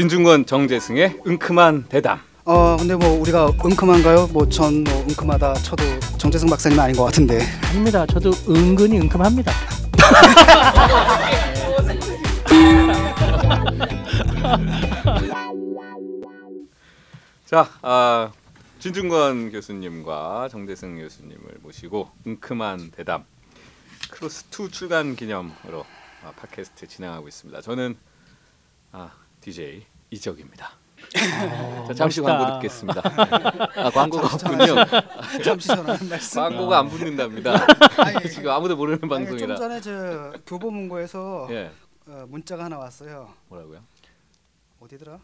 진중권 정재승의 은큼한 대담. 어 근데 뭐 우리가 은큼한가요? 뭐 전 뭐 은큼하다 쳐도 정재승 박사님 아닌 것 같은데. 아닙니다. 저도 은근히 은큼합니다. 자, 아, 진중권 교수님과 정재승 교수님을 모시고 은큼한 대담 크로스 2 출간 기념으로 아, 팟캐스트 진행하고 있습니다. 저는 아, DJ 이적입니다. 자, 잠시 멋있다. 광고 듣겠습니다. 아, 광고가 없군요. 잠시 전하는 말씀. 광고가 안 붙는답니다. 아니, 지금 아무도 모르는 아니, 좀 방송이라. 전에 저 교보문고에서 예, 어, 문자가 하나 왔어요. 뭐라고요? 어디더라?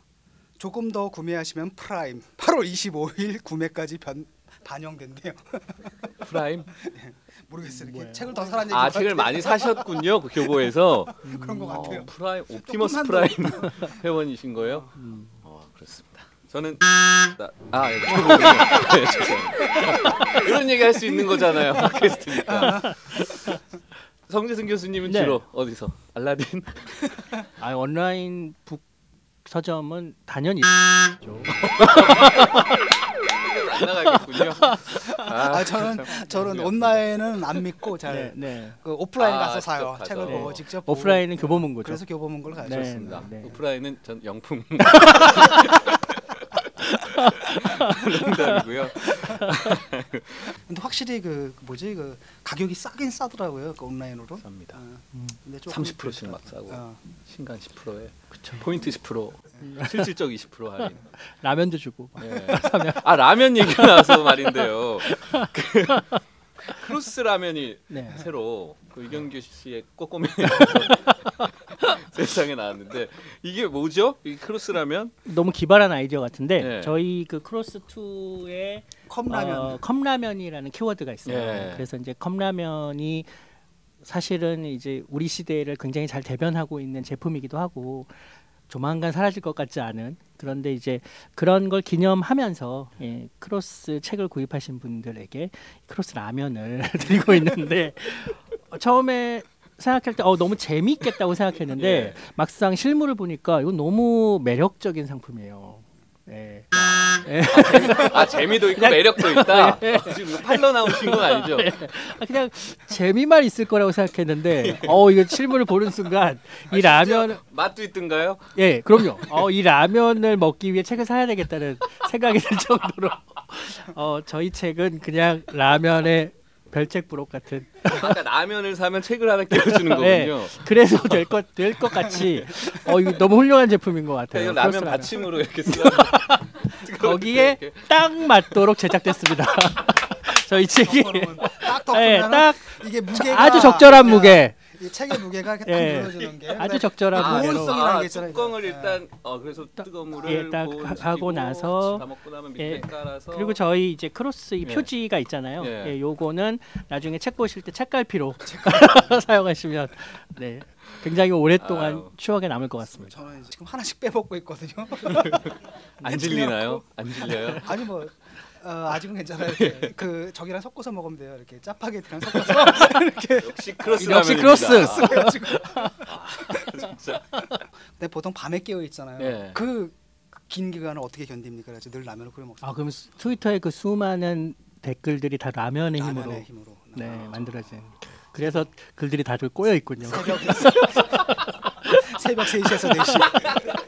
조금 더 구매하시면 프라임 8월 25일 구매까지 변, 반영된대요. 프라임? 모르겠어요. 이렇게 뭐예요? 책을 더 사라는 얘기 아, 책을 많이 사셨군요. 그 교보에서. 그런 것 같아요. 어, 프라임 옵티머스 프라임 회원이신 거예요? 음. 어 그렇습니다. 저는 나- 아 여기 네. 이런 얘기 할 수 있는 거잖아요. 팟캐스트니까. 정재승 교수님은 네. 주로 어디서 알라딘? 아 온라인 북 서점은 단연히 나가겠군요. 아 저는 참 저는 마음이 온라인은 안 믿고 잘 네, 네. 그 오프라인 아, 가서 사요. 가서. 책을 네. 보고 직접 보고. 오프라인은 교보문고죠. 그래서 교보문고를 가죠. 네. 좋습니다. 네. 오프라인은 전 영품 농담이고요. 근데 확실히 그 뭐지 그 가격이 싸긴 싸더라고요. 그 온라인으로. 쌉니다. 어, 음. 근데 조금 30%씩 막 싸고 어. 신간 10%에 그쵸. 포인트 10% 실질적 20% 할인. 라면도 주고. 예. 아 라면 얘기가 나서 말인데요. 그 크로스 라면이 네. 새로 그 이경규 씨의 꼬꼬면에 이어서 세상에 나왔는데 이게 뭐죠? 이 크로스 라면? 너무 기발한 아이디어 같은데 네. 저희 그 크로스 2에 컵라면. 어, 컵라면이라는 키워드가 있어요. 예. 그래서 이제 컵라면이 사실은 이제 우리 시대를 굉장히 잘 대변하고 있는 제품이기도 하고 조만간 사라질 것 같지 않은 그런데 이제 그런 걸 기념하면서 예, 크로스 책을 구입하신 분들에게 크로스 라면을 드리고 있는데 어, 처음에 생각할 때 어, 너무 재미있겠다고 생각했는데 예. 막상 실물을 보니까 이건 너무 매력적인 상품이에요. 예. 아 재미도 있고 매력도 있다. 지금 팔러 나오신 건 아니죠? 아, 그냥 재미만 있을 거라고 생각했는데 어 이거 실물을 보는 순간 이 라면 맛도 있던가요? 예 그럼요 어 이 라면을 먹기 위해 책을 사야 되겠다는 생각이 들 정도로 어 저희 책은 그냥 라면의 별책 부록 같은 아까 라면을 사면 책을 하나 끼워주는 거군요. 네. 그래서 될 것 될 것 같이 어 이거 너무 훌륭한 제품인 것 같아요. 이거 라면 받침으로 이렇게 쓰 거기에 딱 맞도록 제작됐습니다. 저희 책이 딱 예, 덮으면 딱 이게 무게가 아주 적절한 무게. 이 책의 무게가 이렇게 딱 예. 늘어지는 게 아주 적절한 아, 보온성이라는 아, 게 있잖아요. 뚜껑을 예. 일단 어 그래서 뜨거운 물을 예, 딱 보온시키고 하고 나서 다 먹고 나면 밑에 예, 깔아서 그리고 저희 이제 크로스 이 예. 표지가 있잖아요. 예. 예. 요거는 나중에 책 보실 때 책갈피로 사용하시면 네 굉장히 오랫동안 아유. 추억에 남을 것 같습니다. 저는 지금 하나씩 빼먹고 있거든요. 안 질리나요? 안 질려요? 아니 뭐 어, 아직은 괜찮아요. 이렇게 그 저기랑 섞어서 먹으면 돼요. 이렇게 짜파게티랑 섞어서 이렇게 역시 크로스 역시. 크로스. 그래가지고. 진짜. 근데 보통 밤에 깨어 있잖아요. 예. 그 긴 기간을 어떻게 견딥니까? 그래서 늘 라면을 끓여 먹어요. 아 그럼 수- 트위터에 그 수많은 댓글들이 다 라면의 힘으로 라면의 힘으로. 네 아. 만들어진. 그래서 글들이 다들 꼬여 있군요. 새벽 새벽 3시에서 4시.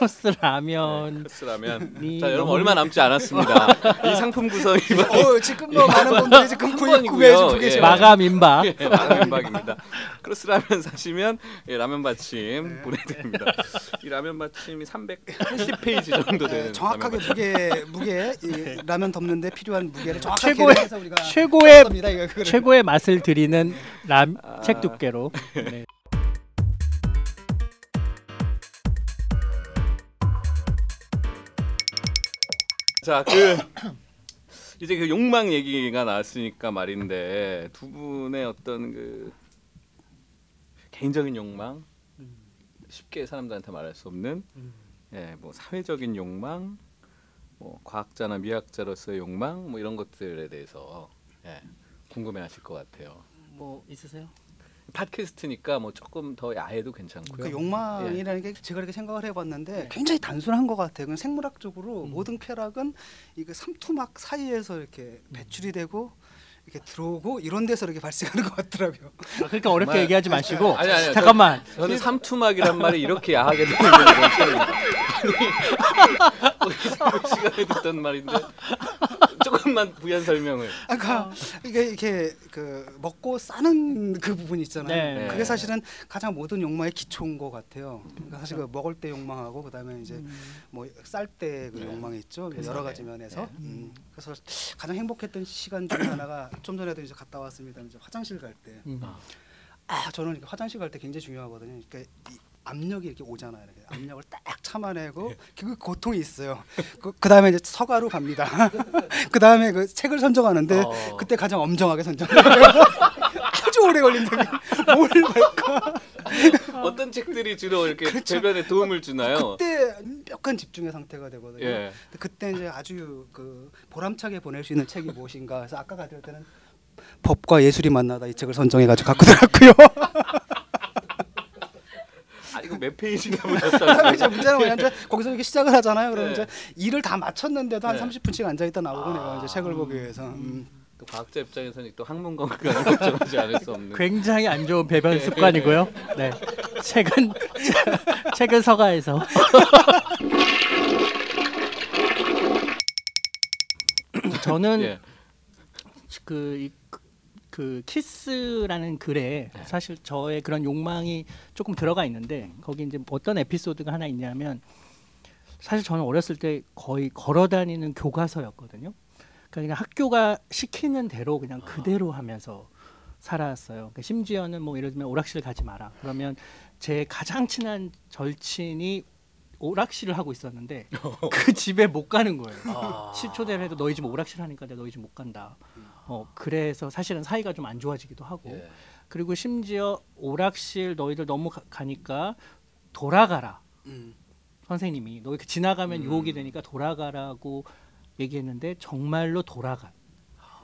크로스 라면. 크로스 라면. 이자 여러분 얼마 남지 않았습니다. 이 상품 구성이 어, 지금 뭐 많은 분들이 지금 구입 중이고요. 구매해 주고 계세요. 예. 마감 임박. 예, 라면박입니다. 크로스 라면 사시면 예, 라면 받침 보내드립니다. 이 라면 받침이 380페이지 정도 되는 네, 정확하게 무게 무게 이 라면 덮는데 필요한 무게를 정확하게 최고의- 최고의 그거를. 최고의 맛을 드리는 람, 아. 책 두께로. 네. 자, 그 이제 그 욕망 얘기가 나왔으니까 말인데 두 분의 어떤 그 개인적인 욕망 쉽게 사람들한테 말할 수 없는 예, 뭐 사회적인 욕망, 뭐 과학자나 미학자로서의 욕망, 뭐 이런 것들에 대해서 예, 궁금해하실 것 같아요. 뭐 있으세요? 팟캐스트니까 뭐 조금 더 야해도 괜찮고요. 그 욕망이라는 게 제가 이렇게 생각을 해봤는데 굉장히 단순한 것 같아요. 그냥 생물학적으로 음. 모든 쾌락은 이그 삼투막 사이에서 이렇게 배출이 되고 이렇게 들어오고 이런 데서 이렇게 발생하는 것 같더라고요. 아, 그렇게 어렵게 정말- 얘기하지 마시고 아니 아니 잠깐만 저 는 삼투막이란 말이 이렇게 야하게 들리는 건 처음입니다. 아니 우리 시간에 듣던 말인데 조금만 부연 설명을. 아까 이게 이렇게 그 먹고 싸는 그 부분 있잖아요. 네. 그게 사실은 가장 모든 욕망의 기초인 것 같아요. 그러니까 사실 그 먹을 때 욕망하고 그다음에 이제 뭐쌀 때그 네. 욕망이 있죠. 그래서 여러 네. 가지 면에서. 네. 음. 그래서 가장 행복했던 시간 중에 하나가 좀 전에도 이제 갔다 왔습니다. 이제 화장실 갈 때. 음. 아. 아 저는 화장실 갈 때 굉장히 중요하거든요. 그러니까 이 압력이 이렇게 오잖아요. 이렇게 압력을 딱 참아내고 그 고통이 있어요. 그, 그 다음에 이제 서가로 갑니다. 그 다음에 그 책을 선정하는데 어. 그때 가장 엄정하게 선정해요. 아주 오래 걸린다. 뭘 할까? 어떤 책들이 주로 이렇게 그렇죠. 대변에 도움을 주나요? 그때 완벽한 집중의 상태가 되거든요. 예. 그때 이제 아주 그 보람차게 보낼 수 있는 책이 무엇인가. 그래서 아까 가들 때는 법과 예술이 만나다 이 책을 선정해가지고 갖고 들었고요. 아몇 페이지나 보셨다는 이제 문제는 뭐냐면 이제 거기서 이렇게 시작을 하잖아요. 그러면 네. 이제 일을 다 마쳤는데도 한 네. 30분씩 앉아 있다 나오고 아. 내가 이제 책을 보기 위해서. 음. 또 과학자 입장에서는 또 항문 건강을 걱정하지 않을 수 없는. 굉장히 안 좋은 배변 습관이고요. 네. 책은 책은 서가에서 저는 예. 그, 이, 그- 그 키스라는 글에 네. 사실 저의 그런 욕망이 조금 들어가 있는데 거기 이제 어떤 에피소드가 하나 있냐면 사실 저는 어렸을 때 거의 걸어 다니는 교과서였거든요. 그러니까 그냥 학교가 시키는 대로 그냥 그대로 하면서 살았어요. 그러니까 심지어는 뭐 예를 들면 오락실 가지 마라. 그러면 제 가장 친한 절친이 오락실을 하고 있었는데 그 집에 못 가는 거예요. 아. 10초대를 해도 너희 집 오락실 하니까 내가 너희 집 못 간다. 어 그래서 사실은 사이가 좀 안 좋아지기도 하고 예. 그리고 심지어 오락실 너희들 너무 가, 가니까 돌아가라. 음. 선생님이 너 이렇게 지나가면 음. 유혹이 되니까 돌아가라고 얘기했는데 정말로 돌아가.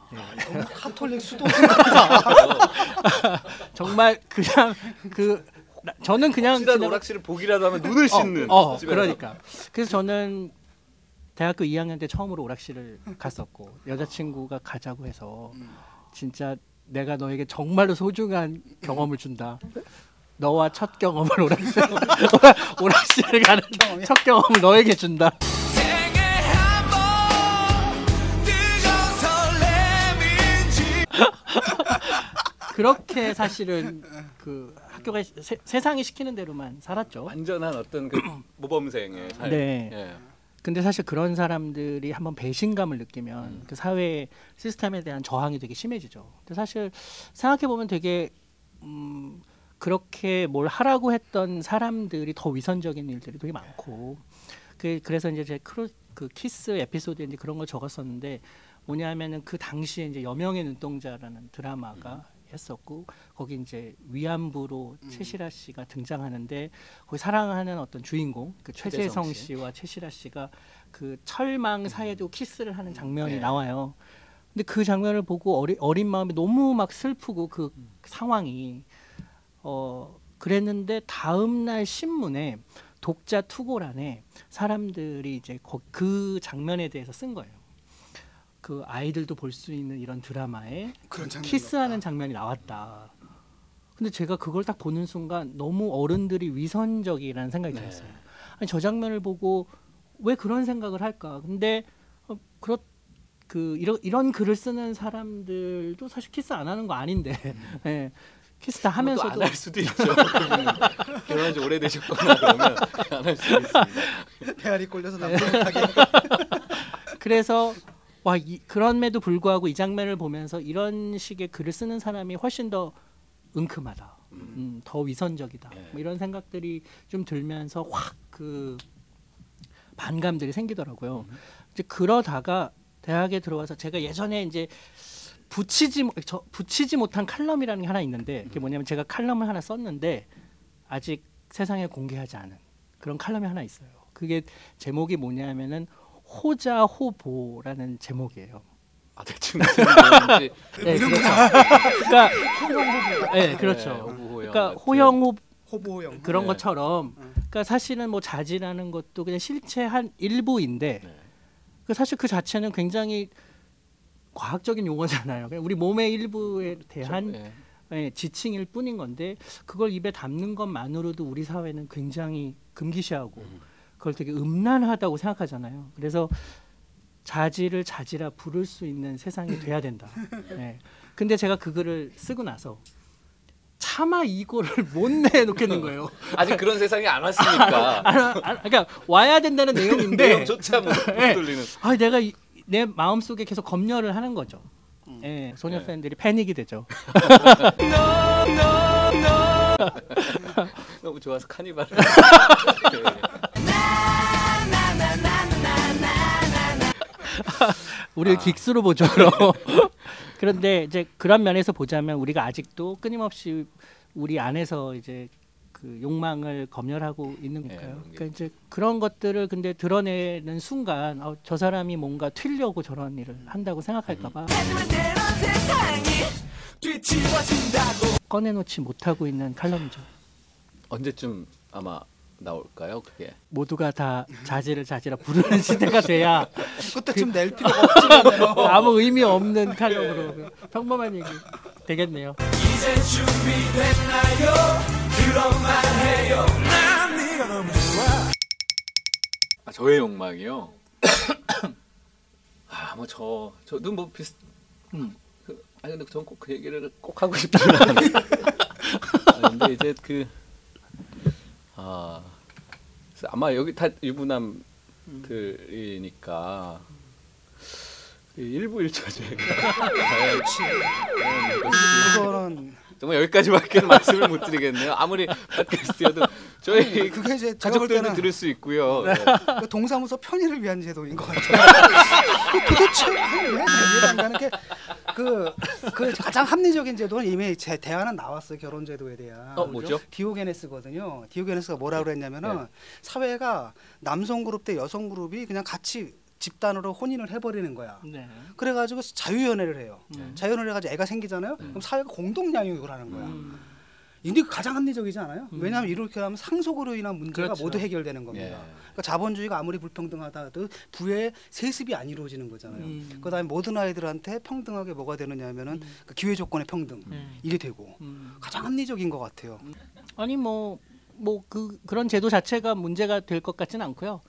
너무 카톨릭 수도 정말 그냥 그 나- 저는 그냥 혹시나 지나가- 오락실을 보기라도 하면 눈을 씻는. 어, 어. 그러니까. 그래서 저는 대학교 2학년 때 처음으로 오락실을 갔었고 여자친구가 가자고 해서 진짜 내가 너에게 정말로 소중한 경험을 준다. 너와 첫 경험을 오락실 오락실을 가는 첫 경험을 너에게 준다. 그렇게 사실은 그 학교가 세, 세상이 시키는 대로만 살았죠. 완전한 어떤 그 모범생의 삶. 네. 예. 근데 사실 그런 사람들이 한번 배신감을 느끼면 음. 그 사회 시스템에 대한 저항이 되게 심해지죠. 근데 사실 생각해 보면 되게 음 그렇게 뭘 하라고 했던 사람들이 더 위선적인 일들이 되게 많고 그 그래서 이제 제 크루 그 키스 에피소드에 이제 그런 걸 적었었는데 뭐냐면은 그 당시에 이제 여명의 눈동자라는 드라마가 했었고 거기 이제 위안부로 음. 최시라 씨가 등장하는데 거기 사랑하는 어떤 주인공 그 최재성 씨. 씨와 최시라 씨가 그 철망 사이에도 키스를 하는 장면이 네. 나와요. 근데 그 장면을 보고 어리, 어린 마음이 너무 막 슬프고 그 음. 상황이 어 그랬는데 다음 날 신문에 독자 투고란에 사람들이 이제 거- 그 장면에 대해서 쓴 거예요. 그 아이들도 볼 수 있는 이런 드라마에 키스하는 없다. 장면이 나왔다. 근데 제가 그걸 딱 보는 순간 너무 어른들이 위선적이라는 생각이 네. 들었어요. 아니 저 장면을 보고 왜 그런 생각을 할까? 근데 어, 그렇 그 이런 이런 글을 쓰는 사람들도 사실 키스 안 하는 거 아닌데 예. 키스 다 하면서도 안 할 수도 있죠. 결혼한 지 오래되셨거나 그러면 안 할 수도 있습니다. 배알이 꼴려서 네. 남들 못하게. 그래서 와 이, 그럼에도 불구하고 이 장면을 보면서 이런 식의 글을 쓰는 사람이 훨씬 더 응큼하다, 음, 더 위선적이다, 예. 뭐 이런 생각들이 좀 들면서 확 그 반감들이 생기더라고요. 이제 그러다가 대학에 들어와서 제가 예전에 이제 붙이지 못- 저 붙이지 못한 칼럼이라는 게 하나 있는데 그게 뭐냐면 제가 칼럼을 하나 썼는데 아직 세상에 공개하지 않은 그런 칼럼이 하나 있어요. 그게 제목이 뭐냐면은 호자호보라는 제목이에요. 아 대충 네, 그렇죠. 그러니까 네, 그렇죠. 네, 그러니까. 호영 호 호보형 그런 네. 것처럼 음. 그러니까 사실은 뭐 자지라는 것도 그냥 실체 한 일부인데 네. 그 사실 그 자체는 굉장히 과학적인 용어잖아요. 그냥 우리 몸의 일부에 대한 예. 예, 지칭일 뿐인 건데 그걸 입에 담는 것만으로도 우리 사회는 굉장히 금기시하고 음. 그걸 되게 음란하다고 생각하잖아요. 그래서 자지를 자지라 부를 수 있는 세상이 돼야 된다. 예. 근데 제가 그 글을 쓰고 나서 차마 이거를 못 내놓겠는 거예요. 아직 그런 세상이 안 왔으니까 아, 아, 그러니까 와야 된다는 내용인데 내용조차 못 네. 돌리는. 아, 내가 이, 내 마음 속에 계속 검열을 하는 거죠. 예, 소녀 네. 팬들이 패닉이 되죠. 너무 좋아서 카니발. 우리를 아. 긱스로 보죠. 그런데 이제 그런 면에서 보자면 우리가 아직도 끊임없이 우리 안에서 이제 그 욕망을 검열하고 있는 네. 그런 게 그러니까 이제 그런 것들을 근데 드러내는 순간 어, 저 사람이 뭔가 튀려고 저런 일을 한다고 생각할까봐 꺼내놓지 못하고 있는 칼럼이죠. 언제쯤 아마 나올까요? 그게. 모두가 다 자지를 자지라 부르는 시대가 돼야 좀낼 필요가 없지만요. 아무 의미 없는 칼럼으로 평범한 얘기 되겠네요. 이제 준비됐나요? 그런 말 해요. 난 네가 너무 좋아. 아, 저의 욕망이요. 아, 뭐 저 저도 뭐 비슷. 음. 그, 아니 근데 저는 꼭그 얘기를 꼭 하고 싶지는 않아요. 아, 근데 이제 그 아, 그래서 아마 여기 다 유부남들이니까 그 일부 일처제. 그거는 정말 여기까지밖에 말씀을 못 드리겠네요. 아무리 팟캐스트여도 저희 그게 이제 제가 볼 가족들도 때는 들을 수 있고요. 네. 그 동사무소 편의를 위한 제도인 것 같아요. 그 도대체 왜 이해가 안 가는 게그 그 가장 합리적인 제도는 이미 제 대안은 나왔어요 결혼 제도에 대한. 어, 뭐죠? 디오게네스거든요. 디오게네스가 뭐라 그랬냐면은 네. 사회가 남성 그룹 대 여성 그룹이 그냥 같이 집단으로 혼인을 해버리는 거야. 네. 그래가지고 자유연애를 해요. 음. 자유연애를 해가지고 애가 생기잖아요. 그럼 사회가 공동 양육을 하는 거야. 음. 이게 가장 합리적이지 않아요? 음. 왜냐하면 이렇게 하면 상속으로 인한 문제가 그렇죠. 모두 해결되는 겁니다. 예. 그러니까 자본주의가 아무리 불평등하다도 부의 세습이 안 이루어지는 거잖아요. 음. 그다음에 모든 아이들한테 평등하게 뭐가 되느냐면은 그 기회 조건의 평등 음. 이게 되고 음. 가장 합리적인 것 같아요. 아니 뭐 뭐 그 그런 제도 자체가 문제가 될 것 같지는 않고요.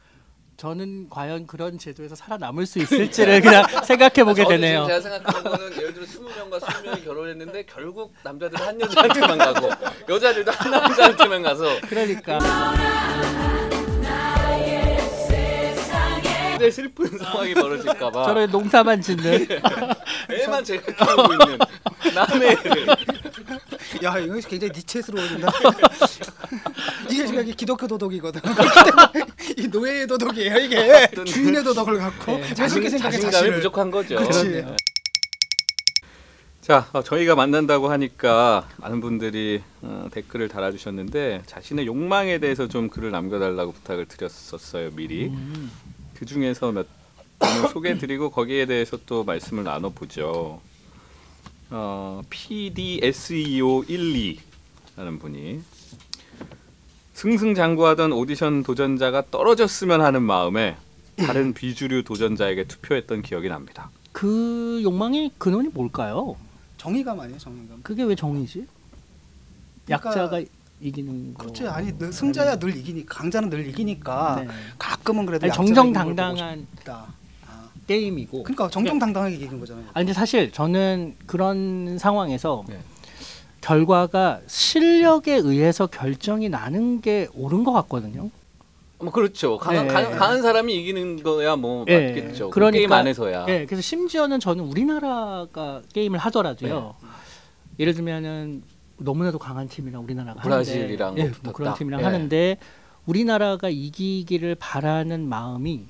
저는 과연 그런 제도에서 살아남을 수 있을지를 그냥 생각해 보게 되네요. 제가 생각하는 거는 예를 들어 20명과 20명이 결혼했는데 결국 남자들은 한 여자한테만 가고 여자들도 한 남자한테만 가서. 그러니까. 굉장히 슬픈 상황이 벌어질까 봐. 저런 농사만 짓는. 애만 제가 키우고 있는 남의 애를 야 이거 굉장히 니체스러워진다. 이게 지금 이게 기독교 도덕이거든. 이 노예의 도덕이에요 이게 주인의 도덕을 갖고 네. 왜 자신, 생각해 자신감이. 부족한 거죠. 그렇지. 네. 자, 어, 저희가 만난다고 하니까 많은 분들이 어, 댓글을 달아주셨는데 자신의 욕망에 대해서 좀 글을 남겨달라고 부탁을 드렸었어요 미리. 음. 그 중에서 몇 분을 소개해드리고 거기에 대해서 또 말씀을 나눠보죠. 어, PDSEO12라는 분이 승승장구하던 오디션 도전자가 떨어졌으면 하는 마음에 다른 비주류 도전자에게 투표했던 기억이 납니다. 그 욕망의 근원이 뭘까요? 정의감 아니에요 정의감. 그게 왜 정이지? 그러니까- 약자가 이기는 거. 그렇지 아니 늘 승자야 늘 이기니까 강자는 늘 이기니까 네. 가끔은 그래도 아니, 약자가 이기는 걸 보고 정정당당한 싶다. 아. 게임이고. 그러니까 정정당당하게 이기는 거잖아요. 아 근데 사실 저는 그런 상황에서 네. 결과가 실력에 의해서 결정이 나는 게 옳은 것 같거든요. 뭐 그렇죠. 강한, 네. 강, 강한 사람이 이기는 거야 뭐 네. 맞겠죠. 그 그러니까- 게임 안에서야. 네, 그래서 심지어는 저는 우리나라가 게임을 하더라도요. 네. 예를 들면은 너무나도 강한 팀이랑 우리나라가 브라질이랑 하는데, 예. 뭐 그런 팀이랑 예. 하는데 우리나라가 이기기를 바라는 마음이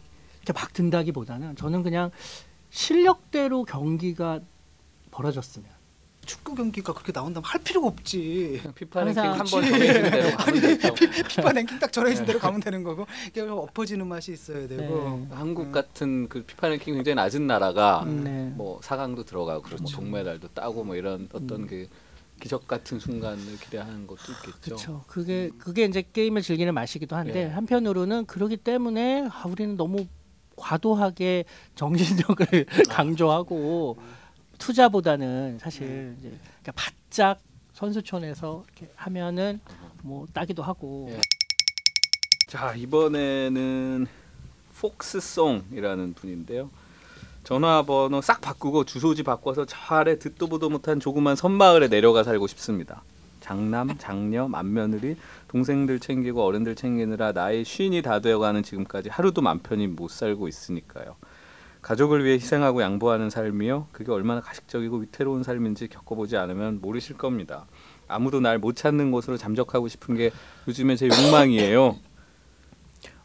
막 든다기보다는 저는 그냥 실력대로 경기가 벌어졌으면 축구 경기가 그렇게 나온다면 할 필요가 없지. 피파 랭킹 한번 정해진 대로 가면 되죠. 피파 랭킹 딱 정해진 대로 가면 되는 거고 이게 엎어지는 맛이 있어야 되고. 네. 한국 같은 그 피파 랭킹 굉장히 낮은 나라가 네. 뭐 4강도 들어가고 뭐 그렇죠. 동메달도 따고 뭐 이런 어떤 음. 그 기적 같은 순간을 기대하는 것도 있겠죠. 그렇죠. 그게 그게 이제 게임을 즐기는 맛이기도 한데 예. 한편으로는 그러기 때문에 아, 우리는 너무 과도하게 정신력을 강조하고 투자보다는 사실 이제 그러니까 바짝 선수촌에서 이렇게 하면은 뭐 따기도 하고 예. 자 이번에는 폭스송이라는 분인데요. 전화번호 싹 바꾸고 주소지 바꿔서 저 아래 듣도 보도 못한 조그만 섬마을에 내려가 살고 싶습니다. 장남, 장녀, 맏며느리, 동생들 챙기고 어른들 챙기느라 나이 쉰이 다 되어가는 지금까지 하루도 맘 편히 못 살고 있으니까요. 가족을 위해 희생하고 양보하는 삶이요. 그게 얼마나 가식적이고 위태로운 삶인지 겪어보지 않으면 모르실 겁니다. 아무도 날 못 찾는 곳으로 잠적하고 싶은 게 요즘에 제 욕망이에요.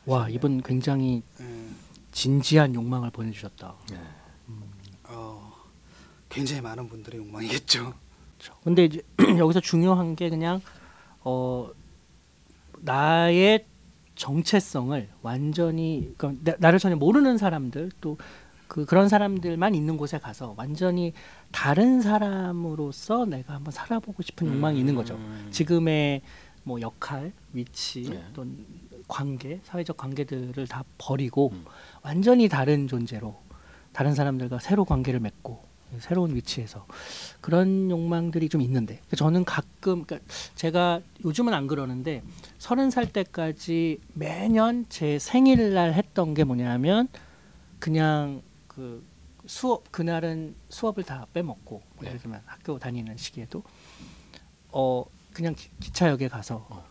와 이분 굉장히 음, 진지한 욕망을 보내주셨다. 어, 굉장히 많은 분들의 욕망이겠죠. 그렇죠. 근데 이제 여기서 중요한 게 그냥 어 나의 정체성을 완전히 그러니까 나- 나를 전혀 모르는 사람들 또 그 그런 사람들만 있는 곳에 가서 완전히 다른 사람으로서 내가 한번 살아보고 싶은 욕망이 있는 거죠. 지금의 뭐 역할, 위치, 네. 또는 관계, 사회적 관계들을 다 버리고 음. 완전히 다른 존재로 다른 사람들과 새로 관계를 맺고 새로운 위치에서 그런 욕망들이 좀 있는데 저는 가끔 그러니까 제가 요즘은 안 그러는데 서른 살 때까지 매년 제 생일날 했던 게 뭐냐면 그냥 그 수업 그날은 수업을 다 빼먹고 뭐 네. 예를 들면 학교 다니는 시기에도 어 그냥 기, 기차역에 가서 어.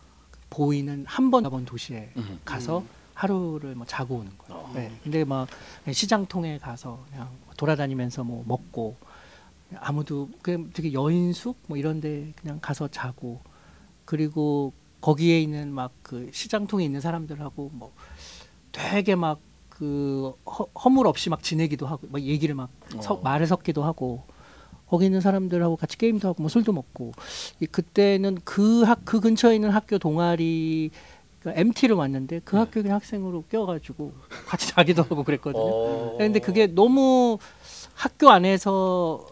보이는 한 번 가본 도시에 음. 가서 하루를 뭐 자고 오는 거예요. 어. 네. 근데 막 시장 통에 가서 그냥 돌아다니면서 뭐 먹고 아무도 그냥 되게 여인숙 뭐 이런데 그냥 가서 자고 그리고 거기에 있는 막 그 시장 통에 있는 사람들하고 뭐 되게 막 그 허물 없이 막 지내기도 하고 막 얘기를 막 서, 어. 말을 섞기도 하고 거기 있는 사람들하고 같이 게임도 하고 뭐 술도 먹고 이 그때는 그 학 그 근처에 있는 학교 동아리 그 MT를 왔는데 그 네. 학교 그냥 학생으로 껴가지고 같이 자기도 하고 그랬거든요. 어. 근데 그게 너무 학교 안에서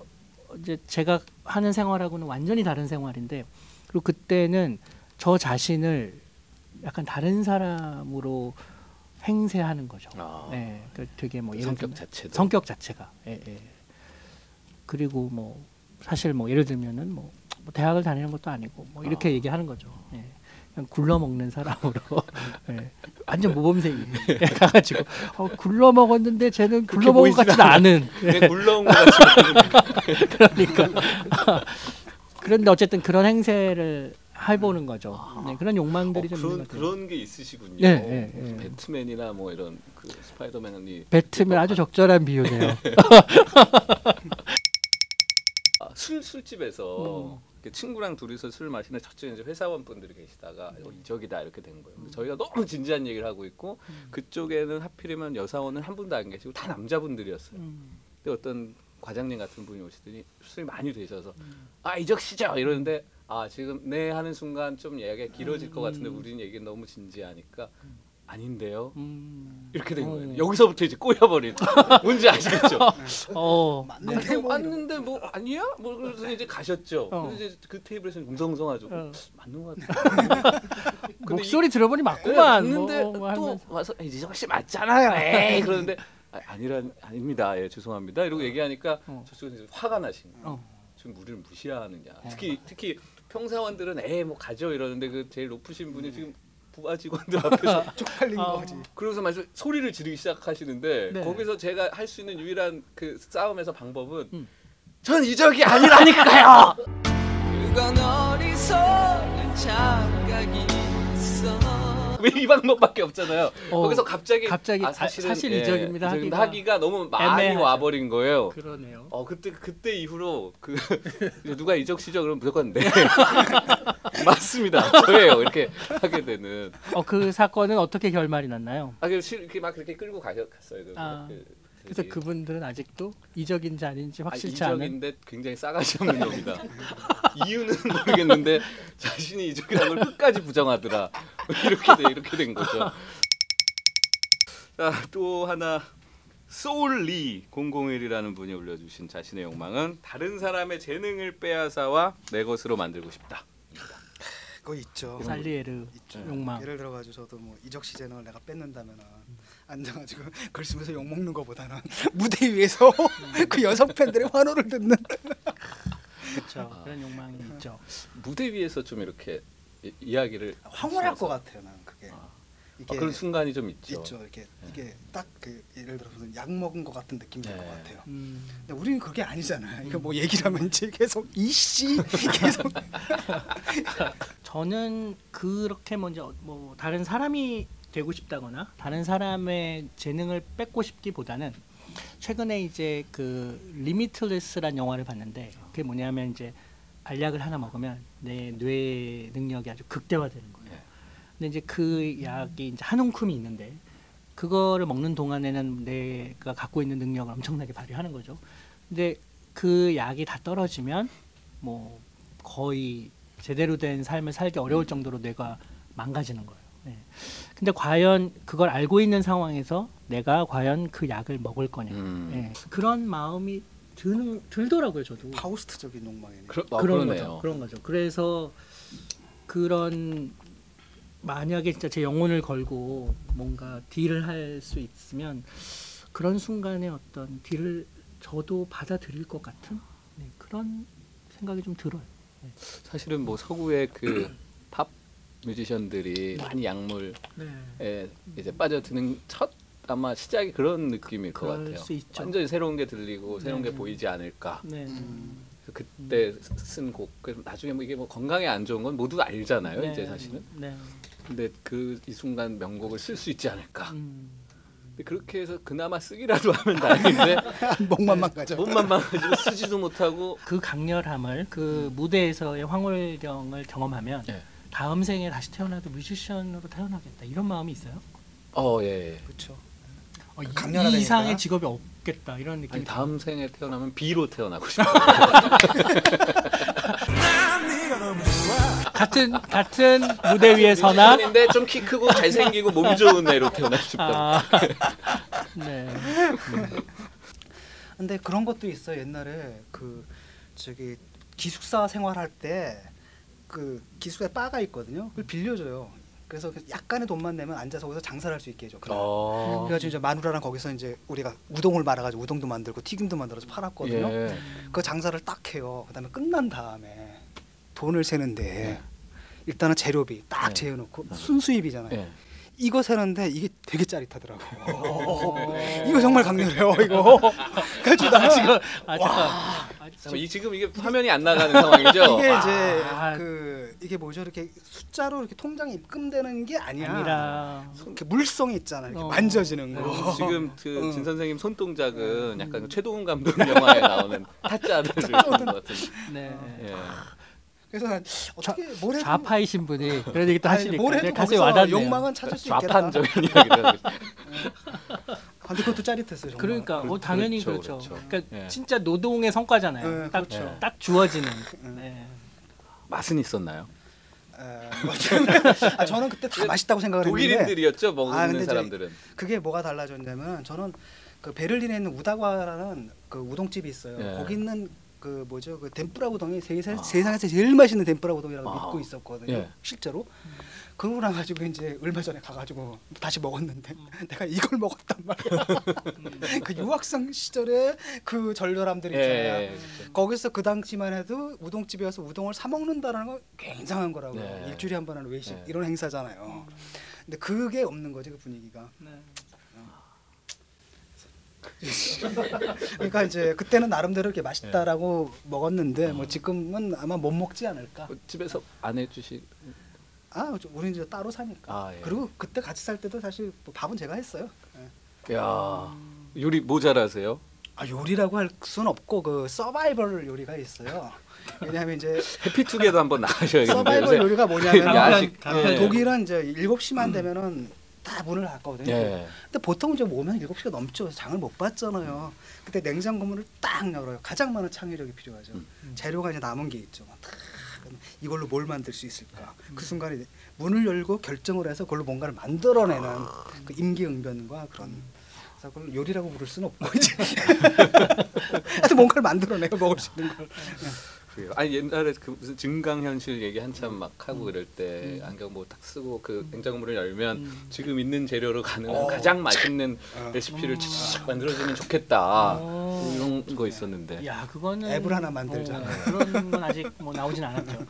이제 제가 하는 생활하고는 완전히 다른 생활인데 그리고 그때는 저 자신을 약간 다른 사람으로 행세하는 거죠. 아. 네, 그 되게 뭐 성격 자체도 성격 자체가. 예, 예. 그리고 뭐 사실 뭐 예를 들면은 뭐, 뭐 대학을 다니는 것도 아니고 뭐 이렇게 아. 얘기하는 거죠. 예. 그냥 굴러 먹는 사람으로 예. 완전 모범생이 예, 가가지고 어, 굴러 먹었는데 쟤는 그렇게 굴러 먹은 것 같지는 않은 그냥 굴러온 것 같이 그러니까 그런데 어쨌든 그런 행세를 해보는 거죠. 네, 그런 욕망들이 어, 좀 그런. 그런 게 있으시군요. 네, 네, 네. 배트맨이나 뭐 이런 그 스파이더맨이 배트맨 아주 적절한 비유네요. 아, 술 술집에서 음. 이렇게 친구랑 둘이서 술 마시는 저쪽에 이제 회사원 분들이 계시다가 어, 이적이다 이렇게 된 거예요. 근데 저희가 너무 진지한 얘기를 하고 있고 그쪽에는 하필이면 여사원은 한 분도 안 계시고 다 남자분들이었어요. 음. 근데 어떤 과장님 같은 분이 오시더니 술이 많이 드셔서 아 이적 씨죠 이러는데 아 지금 네 하는 순간 좀 이야기가 길어질 것 같은데 우리는 얘기 너무 진지하니까 아닌데요 음. 이렇게 된 어. 거예요. 여기서부터 이제 꼬여버린 뭔지 아시겠죠? 어, 맞는데 아니, 뭐 맞는데 뭐 아니야? 뭐 그래서 이제 가셨죠. 어. 그래서 이제 그 테이블에서 웅성웅성하죠. 어. 맞는 것 같아. 근데 목소리 들어보니 이- 맞구만. 네, 맞는데 뭐, 뭐 또 하면서. 와서 이적 씨 맞잖아요. 에이 그러는데 아, 아니라 아닙니다. 예 죄송합니다. 이러고 얘기하니까 어. 저쪽에서 이제 화가 나신 거예요. 어. 지금 우리를 무시하느냐. 특히 특히 평사원들은 에이 뭐 가죠 이러는데 그 제일 높으신 분이 지금 부하 직원들 앞에서 쪽팔린 아. 거지. 그러고서 말씀 소리를 지르기 시작하시는데 네. 거기서 제가 할 수 있는 유일한 그 싸움에서 방법은 음. 전 이적이 아니라니까요. 그건 어리석은 착각이 있어 왜 이 방법밖에 없잖아요. 어, 거기서 갑자기 갑자기 아, 사실은 사실 예, 이적입니다 하기가 하기가 너무 많이 애매하죠. 와버린 거예요. 그러네요. 어 그때 그때 이후로 그 누가 이적 씨죠 그러면 무조건 네 맞습니다 저예요 이렇게 하게 되는 어, 그 사건은 어떻게 결말이 났나요? 아 그래서 실- 이렇게 막 그렇게 끌고 가셨 갔어요 그, 아, 그, 그래서. 그분들은 아직도 이적인지 아닌지 아, 확실치 않은. 이적인데 굉장히 싸가지 없는 놈이다 이유는 모르겠는데 자신이 이적이라는 걸 끝까지 부정하더라 이렇게 돼 이렇게 된 거죠 자또 하나 소울리 001이라는 분이 올려주신 자신의 욕망은 다른 사람의 재능을 빼앗아와 내 것으로 만들고 싶다. 그거 있죠. 살리에르 있죠. 욕망. 예를 들어가지고 저도 뭐 이적 시 재능을 내가 뺏는다면 앉아가지고 글 쓰면서 욕 먹는 것보다는 무대 위에서 그 여성 팬들의 환호를 듣는 그렇죠. 그런 욕망이 있죠. 무대 위에서 좀 이렇게 이, 이야기를 황홀할. 것 같아요. 나는 그게 아, 이게 그런 순간이 좀 있죠. 있죠. 이렇게 이게 딱 그 예를 들어서 약 먹은 것 같은 느낌이 들것 네. 같아요. 음. 근데 우리는 그게 아니잖아요. 이거 뭐 얘기를 하면 이제 계속 이씨 계속 저는 그렇게 먼저 뭐 다른 사람이 되고 싶다거나 다른 사람의 재능을 뺏고 싶기보다는 최근에 이제 그 리미틀레스란 영화를 봤는데 그게 뭐냐면 이제 알약을 하나 먹으면 내 뇌 능력이 아주 극대화되는 거예요. 예. 근데 이제 그 약이 이제 한 움큼이 있는데 그거를 먹는 동안에는 내가 갖고 있는 능력을 엄청나게 발휘하는 거죠. 근데 그 약이 다 떨어지면 뭐 거의 제대로 된 삶을 살기 어려울 정도로 뇌가 망가지는 거예요. 예. 근데 과연 그걸 알고 있는 상황에서 내가 과연 그 약을 먹을 거냐. 음. 예. 그런 마음이 드는 들더라고요, 저도. 파우스트적인 욕망이네. 그러, 아, 그런 그러네요. 거죠. 그런 거죠. 그래서 그런 만약에 진짜 제 영혼을 걸고 뭔가 딜을 할 수 있으면 그런 순간에 어떤 딜을 저도 받아들일 것 같은 네, 그런 생각이 좀 들어요. 사실은 뭐 서구의 그 팝 뮤지션들이 많이 약물에 네. 이제 빠져드는 첫 아마 시작이 그런 느낌일 것 같아요. 수 있죠. 완전히 새로운 게 들리고 새로운 네. 게 보이지 않을까. 네. 그래서 그때 쓴 곡, 그래서 나중에 뭐 이게 뭐 건강에 안 좋은 건 모두 알잖아요. 네. 이제 사실은. 네. 근데 그 이 순간 명곡을 쓸 수 있지 않을까. 음. 근데 그렇게 해서 그나마 쓰기라도 하면 다행인데 목만 망가져. 몸만 망가지고 쓰지도 못하고 그 강렬함을 그 무대에서의 황홀경을 경험하면 예. 다음 생에 다시 태어나도 뮤지션으로 태어나겠다 이런 마음이 있어요. 어 예. 예. 그렇죠. 어. 이 이상의 직업이 없겠다 이런 아니 다음 생에 태어나면 B로 태어나고 좋아 같은 같은 무대 위에 서나 뮤지션인데 좀 키 크고 잘생기고 몸 좋은 애로 태어나고 싶다. 아, 네. 근데 그런 것도 있어. 요 옛날에 그 저기 기숙사 생활할 때 그 기숙사에 바가 있거든요. 그걸 빌려줘요. 그래서 그 약간의 돈만 내면 앉아서 거기서 장사를 할 수 있게 해줘. 어. 그래가지고 이제 마누라랑 거기서 이제 우리가 우동을 말아가지고 우동도 만들고 튀김도 만들어서 팔았거든요. 예. 그 장사를 딱 해요. 그다음에 끝난 다음에 돈을 세는데 네. 일단은 재료비 딱 네. 재워놓고 순수입이잖아요. 예. 이거 세는데 이게 되게 짜릿하더라고요. 어. 이거 정말 강렬해요. 이거. 그래가지고 나 지금 아 잠깐. 아, 지금 이게 화면이 안 나가는 상황이죠? 이게 아, 이제 아. 그 이게 뭐죠? 이렇게 숫자로 이렇게 통장에 입금되는 게 아니야. 아니라 이렇게 물성이 있잖아. 이렇게 어. 만져지는 네, 거. 지금 그 응. 진 선생님 손 동작은 약간 그 최동훈 감독 영화에 나오는 타짜를 보는 것 같은. 네. 예. 그래서 난 어떻게 뭘 해도 좌파이신 분이 그런 얘기 또 아니, 하시니까 뭘 해도 내 가슴에 거기서 와닿네요. 욕망은 찾을 수 있겠다. 좌판적인 이야기를 하고 있어요. 아, 근데 그것도 짜릿했어요. 정말. 그러니까 어, 당연히 그렇죠, 그렇죠. 그렇죠. 그러니까 예. 진짜 노동의 성과잖아요. 네, 딱, 그렇죠. 딱 주어지는. 음. 네. 맛은 있었나요? 아, 저는 그때 다 맛있다고 생각을 했는데 독일인들이었죠 먹는 아, 근데 사람들은. 그게 뭐가 달라졌냐면 저는 그 베를린에 있는 우다과라는 그 우동집이 있어요. 예. 거기 있는 그 뭐죠 그 덴뿌라 우동이 세상, 아. 세상에서 제일 맛있는 덴뿌라 우동이라고 아. 믿고 있었거든요. 예. 실제로. 그러고 나가지고 이제 얼마 전에 가가지고 다시 먹었는데 내가 이걸 먹었단 말이야. 그 유학생 시절에 그 절절함들 있잖아요. 예. 거기서 그 당시만 해도 우동집이어서 우동을 사 먹는다는 건 굉장한 거라고요. 네. 일주일에 한 번 하는 외식 네. 이런 행사잖아요. 근데 그게 없는 거지 그 분위기가. 네. 그러니까 이제 그때는 나름대로 이렇게 맛있다라고 먹었는데 뭐 지금은 아마 못 먹지 않을까. 어, 집에서 안 해주시. 아, 우리는 이제 따로 사니까. 아, 예. 그리고 그때 같이 살 때도 사실 뭐 밥은 제가 했어요. 예. 야 요리 뭐 잘하세요? 아 요리라고 할 수는 없고 그 서바이벌 요리가 있어요. 왜냐하면 이제 해피투게더 한번 나가셔야겠는데. 서바이벌 요리가 뭐냐면 야식. 예. 예. 독일은 이제 7시만 되면은 다 문을 닫거든요. 예. 근데 보통 이제 오면 7시가 넘죠. 장을 못 봤잖아요. 그때 냉장고 문을 딱 열어요. 가장 많은 창의력이 필요하죠. 음. 재료가 이제 남은 게 있죠. 딱 그럼 이걸로 뭘 만들 수 있을까? 그 순간에 문을 열고 결정을 해서 그걸로 뭔가를 만들어내는 그 임기응변과 그런 그래서 그걸 요리라고 부를 수는 없고 이제 하여튼 뭔가를 만들어내요 먹을 수 있는 걸. 그래요. 아니 옛날에 그 무슨 증강현실 얘기 한참 막 하고 그럴 때 음. 안경 뭐 딱 쓰고 그 냉장고를 열면 음. 지금 있는 재료로 가능한 어. 가장 맛있는 어. 레시피를 음. 착 만들어주면 좋겠다 어. 뭐 이런 거 있었는데 야 그거는 앱을 하나 만들자. 어, 그런 건 아직 뭐 나오진 않았죠.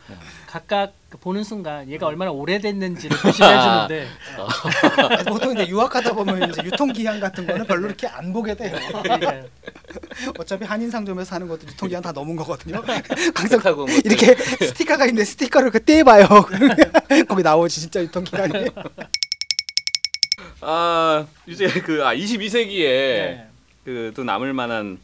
각각 그 보는 순간 얘가 얼마나 오래됐는지를 표시해 주는데 보통 이제 유학하다 보면 이제 유통기한 같은 거는 별로 이렇게 안 보게 돼요. 어차피 한인 상점에서 사는 것도 유통기한 다 넘은 거거든요. 항상 하고 뭐 이렇게 스티커가 있는데 스티커를 그 떼봐요. 거기 나오지 진짜 유통기한이. 아 이제 그아 22세기에 네. 그또 남을 만한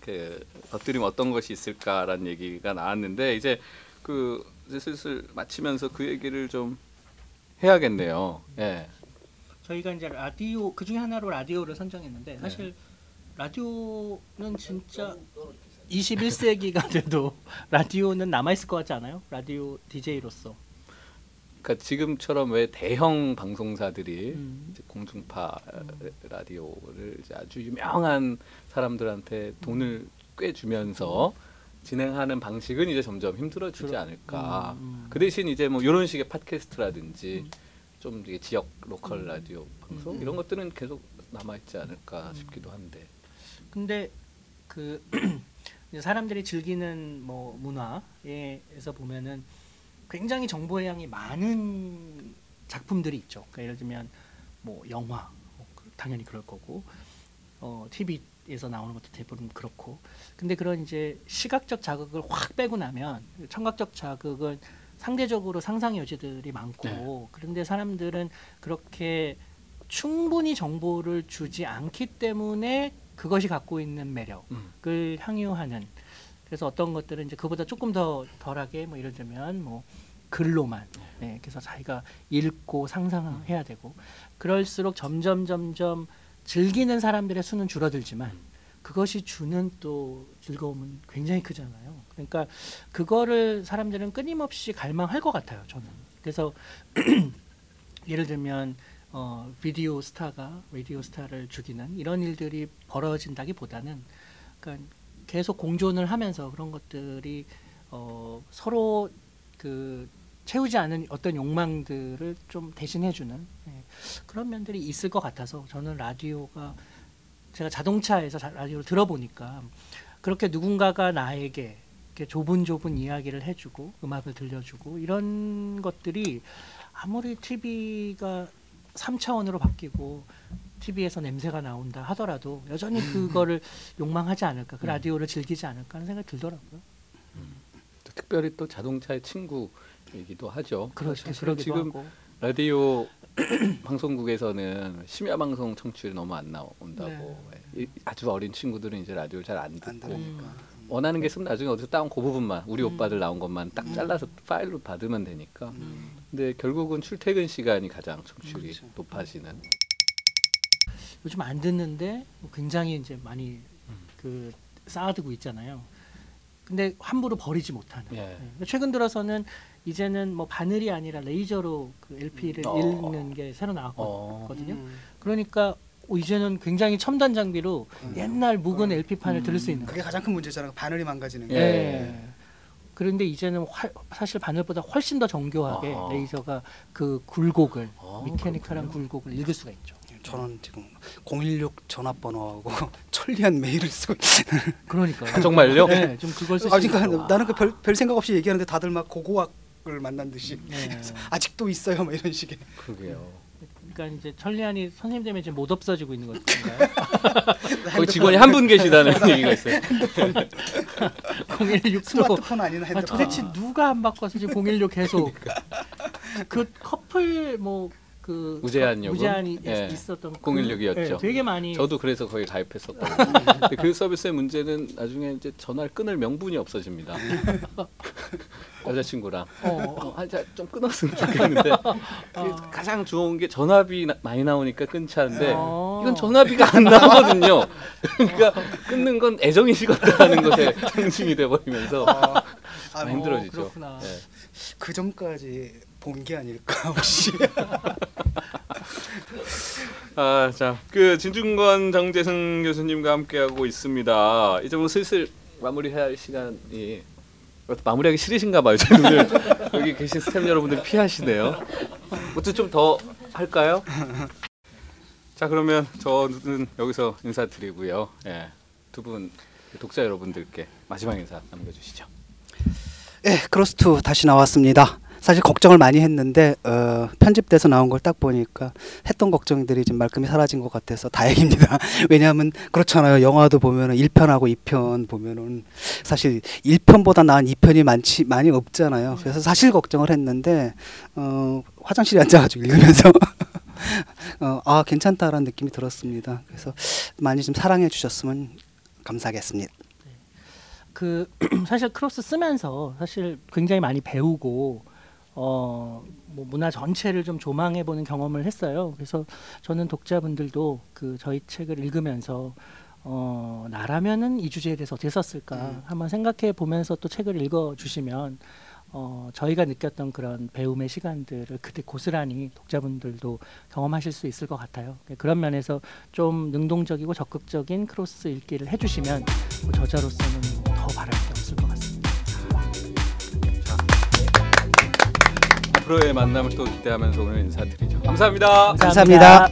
그 것들이 어떤 것이 있을까라는 얘기가 나왔는데 이제 그 이제 슬슬 마치면서 그 얘기를 좀 해야겠네요. 예. 저희가 이제 라디오 그 중에 하나로 라디오를 선정했는데 사실 라디오는 진짜 21세기가 돼도 라디오는 남아 있을 것 같지 않아요? 라디오 DJ로서. 그러니까 지금처럼 왜 대형 방송사들이 음. 공중파 라디오를 이제 아주 유명한 사람들한테 돈을 꽤 주면서 진행하는 방식은 이제 점점 힘들어지지 줄어- 않을까. 음, 음. 그 대신 이제 뭐 이런 식의 팟캐스트라든지 음. 좀 이게 지역 로컬 라디오 방송 음. 이런 것들은 계속 남아 있지 않을까 싶기도 한데. 근데 그 사람들이 즐기는 뭐 문화에서 보면은 굉장히 정보의 양이 많은 작품들이 있죠. 그러니까 예를 들면 뭐 영화 뭐 그- 당연히 그럴 거고 어 TV에서 나오는 것도 대부분 그렇고 근데 그런 이제 시각적 자극을 확 빼고 나면 청각적 자극은 상대적으로 상상의 여지들이 많고 네. 그런데 사람들은 그렇게 충분히 정보를 주지 않기 때문에 그것이 갖고 있는 매력을 음. 향유하는 그래서 어떤 것들은 이제 그보다 조금 더 덜하게 뭐 예를 들면 뭐 글로만 네, 그래서 자기가 읽고 상상해야 되고 그럴수록 점점 점점 즐기는 사람들의 수는 줄어들지만 그것이 주는 또 즐거움은 굉장히 크잖아요. 그러니까 그거를 사람들은 끊임없이 갈망할 것 같아요. 저는 그래서 예를 들면 어, 비디오 스타가 라디오 스타를 죽이는 이런 일들이 벌어진다기보다는 그러니까 계속 공존을 하면서 그런 것들이 어, 서로 그 채우지 않은 어떤 욕망들을 좀 대신해주는 예, 그런 면들이 있을 것 같아서 저는 라디오가 제가 자동차에서 자- 라디오를 들어보니까 그렇게 누군가가 나에게 이렇게 좁은 좁은 이야기를 해주고 음악을 들려주고 이런 것들이 아무리 TV가 3차원으로 바뀌고 TV에서 냄새가 나온다 하더라도 여전히 그거를 욕망하지 않을까, 그 라디오를 즐기지 않을까 하는 생각이 들더라고요. 또 특별히 또 자동차의 친구이기도 하죠. 그렇죠. 그러기도 지금 하고. 라디오 방송국에서는 심야 방송 청취율이 너무 안 나온다고 네. 이- 아주 어린 친구들은 이제 라디오를 잘안안 듣고 들으니까. 원하는 게 있으면 나중에 어디서 따온 그 부분만 우리 음. 오빠들 나온 것만 딱 음. 잘라서 파일로 받으면 되니까 음. 근데 결국은 출퇴근 시간이 가장 청취율이 그렇죠. 높아지는 요즘 안 듣는데 뭐 굉장히 이제 많이 음. 그 쌓아두고 있잖아요. 근데 함부로 버리지 못하는. 예. 네. 최근 들어서는 이제는 뭐 바늘이 아니라 레이저로 그 LP를 어. 읽는 게 새로 어. 나왔거든요. 음. 그러니까 어, 이제는 굉장히 첨단 장비로 음. 옛날 묵은 음. LP판을 들을 수 있는 그게 가장 큰 문제잖아요. 바늘이 망가지는 게. 예. 네. 그런데 이제는 활- 사실 바늘보다 훨씬 더 정교하게 아하. 레이저가 그 굴곡을 아, 미케니컬한 굴곡을 읽을 수가 있죠. 저는 지금 016 전화번호하고 천리안 메일을 쓰고 그러니까요. 아, 정말요? 네, 좀 그걸 쓰시는 아 그러니까 나는 그 별 별 생각 없이 얘기하는데 다들 막 고고학을 만난 듯이 네. 아직도 있어요 뭐 이런 식의 그러게요. 그러니까 이제 천리안이 선생님 때문에 지금 못 없어지고 있는 것 같은가요? 거기 직원이 한 분 계시다는 얘기가 있어요. 016도 스마트폰 아니나 아, 핸드폰 도대체 누가 안 지금 016 계속 그 커플 뭐 그 무제한 요금? 무제한이 예. 있었던 016 이었죠. 네, 되게 많이 저도 그래서 거기 가입했었거든요. 근데 그 서비스의 문제는 나중에 이제 전화를 끊을 명분이 없어집니다. 여자친구랑 어, 한자 좀 끊었으면 좋겠는데 아. 가장 좋은 게 전화비 나- 많이 나오니까 끊지 않는데 어. 이건 전화비가 안 나오거든요. 그러니까 끊는 건 애정이 식었다는 것에 상징이 돼버리면서 아, 아, 어, 힘들어지죠. 그렇구나. 네. 그 점까지 본 게 아닐까 혹시 아, 자, 그 진중권 정재승 교수님과 함께하고 있습니다. 이제 뭐 슬슬 마무리할 시간이 어, 마무리하기 싫으신가 봐요. 오늘 여기 계신 스태프 여러분들 피하시네요. 어떻게 좀더 할까요? 자, 그러면 저는 여기서 인사드리고요. 예, 두분 독자 여러분들께 마지막 인사 남겨주시죠. 예, 크로스2 다시 나왔습니다. 사실 걱정을 많이 했는데 어, 편집돼서 나온 걸 딱 보니까 했던 걱정들이 지금 말끔히 사라진 것 같아서 다행입니다. 왜냐하면 그렇잖아요. 영화도 보면은 1편하고 2편 보면은 사실 1편보다 나은 2편이 많지 많이 없잖아요. 그래서 사실 걱정을 했는데 어, 화장실에 앉아가지고 읽으면서 어, 아 괜찮다라는 느낌이 들었습니다. 그래서 많이 좀 사랑해 주셨으면 감사하겠습니다. 그 사실 크로스 쓰면서 사실 굉장히 많이 배우고 어, 뭐 문화 전체를 좀 조망해 보는 경험을 했어요. 그래서 저는 독자분들도 그 저희 책을 읽으면서 어, 나라면은 이 주제에 대해서 어떻게 썼을까 한번 생각해 보면서 또 책을 읽어 주시면 어, 저희가 느꼈던 그런 배움의 시간들을 그때 고스란히 독자분들도 경험하실 수 있을 것 같아요. 그런 면에서 좀 능동적이고 적극적인 크로스 읽기를 해주시면 뭐 저자로서는 더 바랄 게 없을 것 같습니 앞으로의 만남을 또 기대하면서 오늘 인사드리죠. 감사합니다. 감사합니다.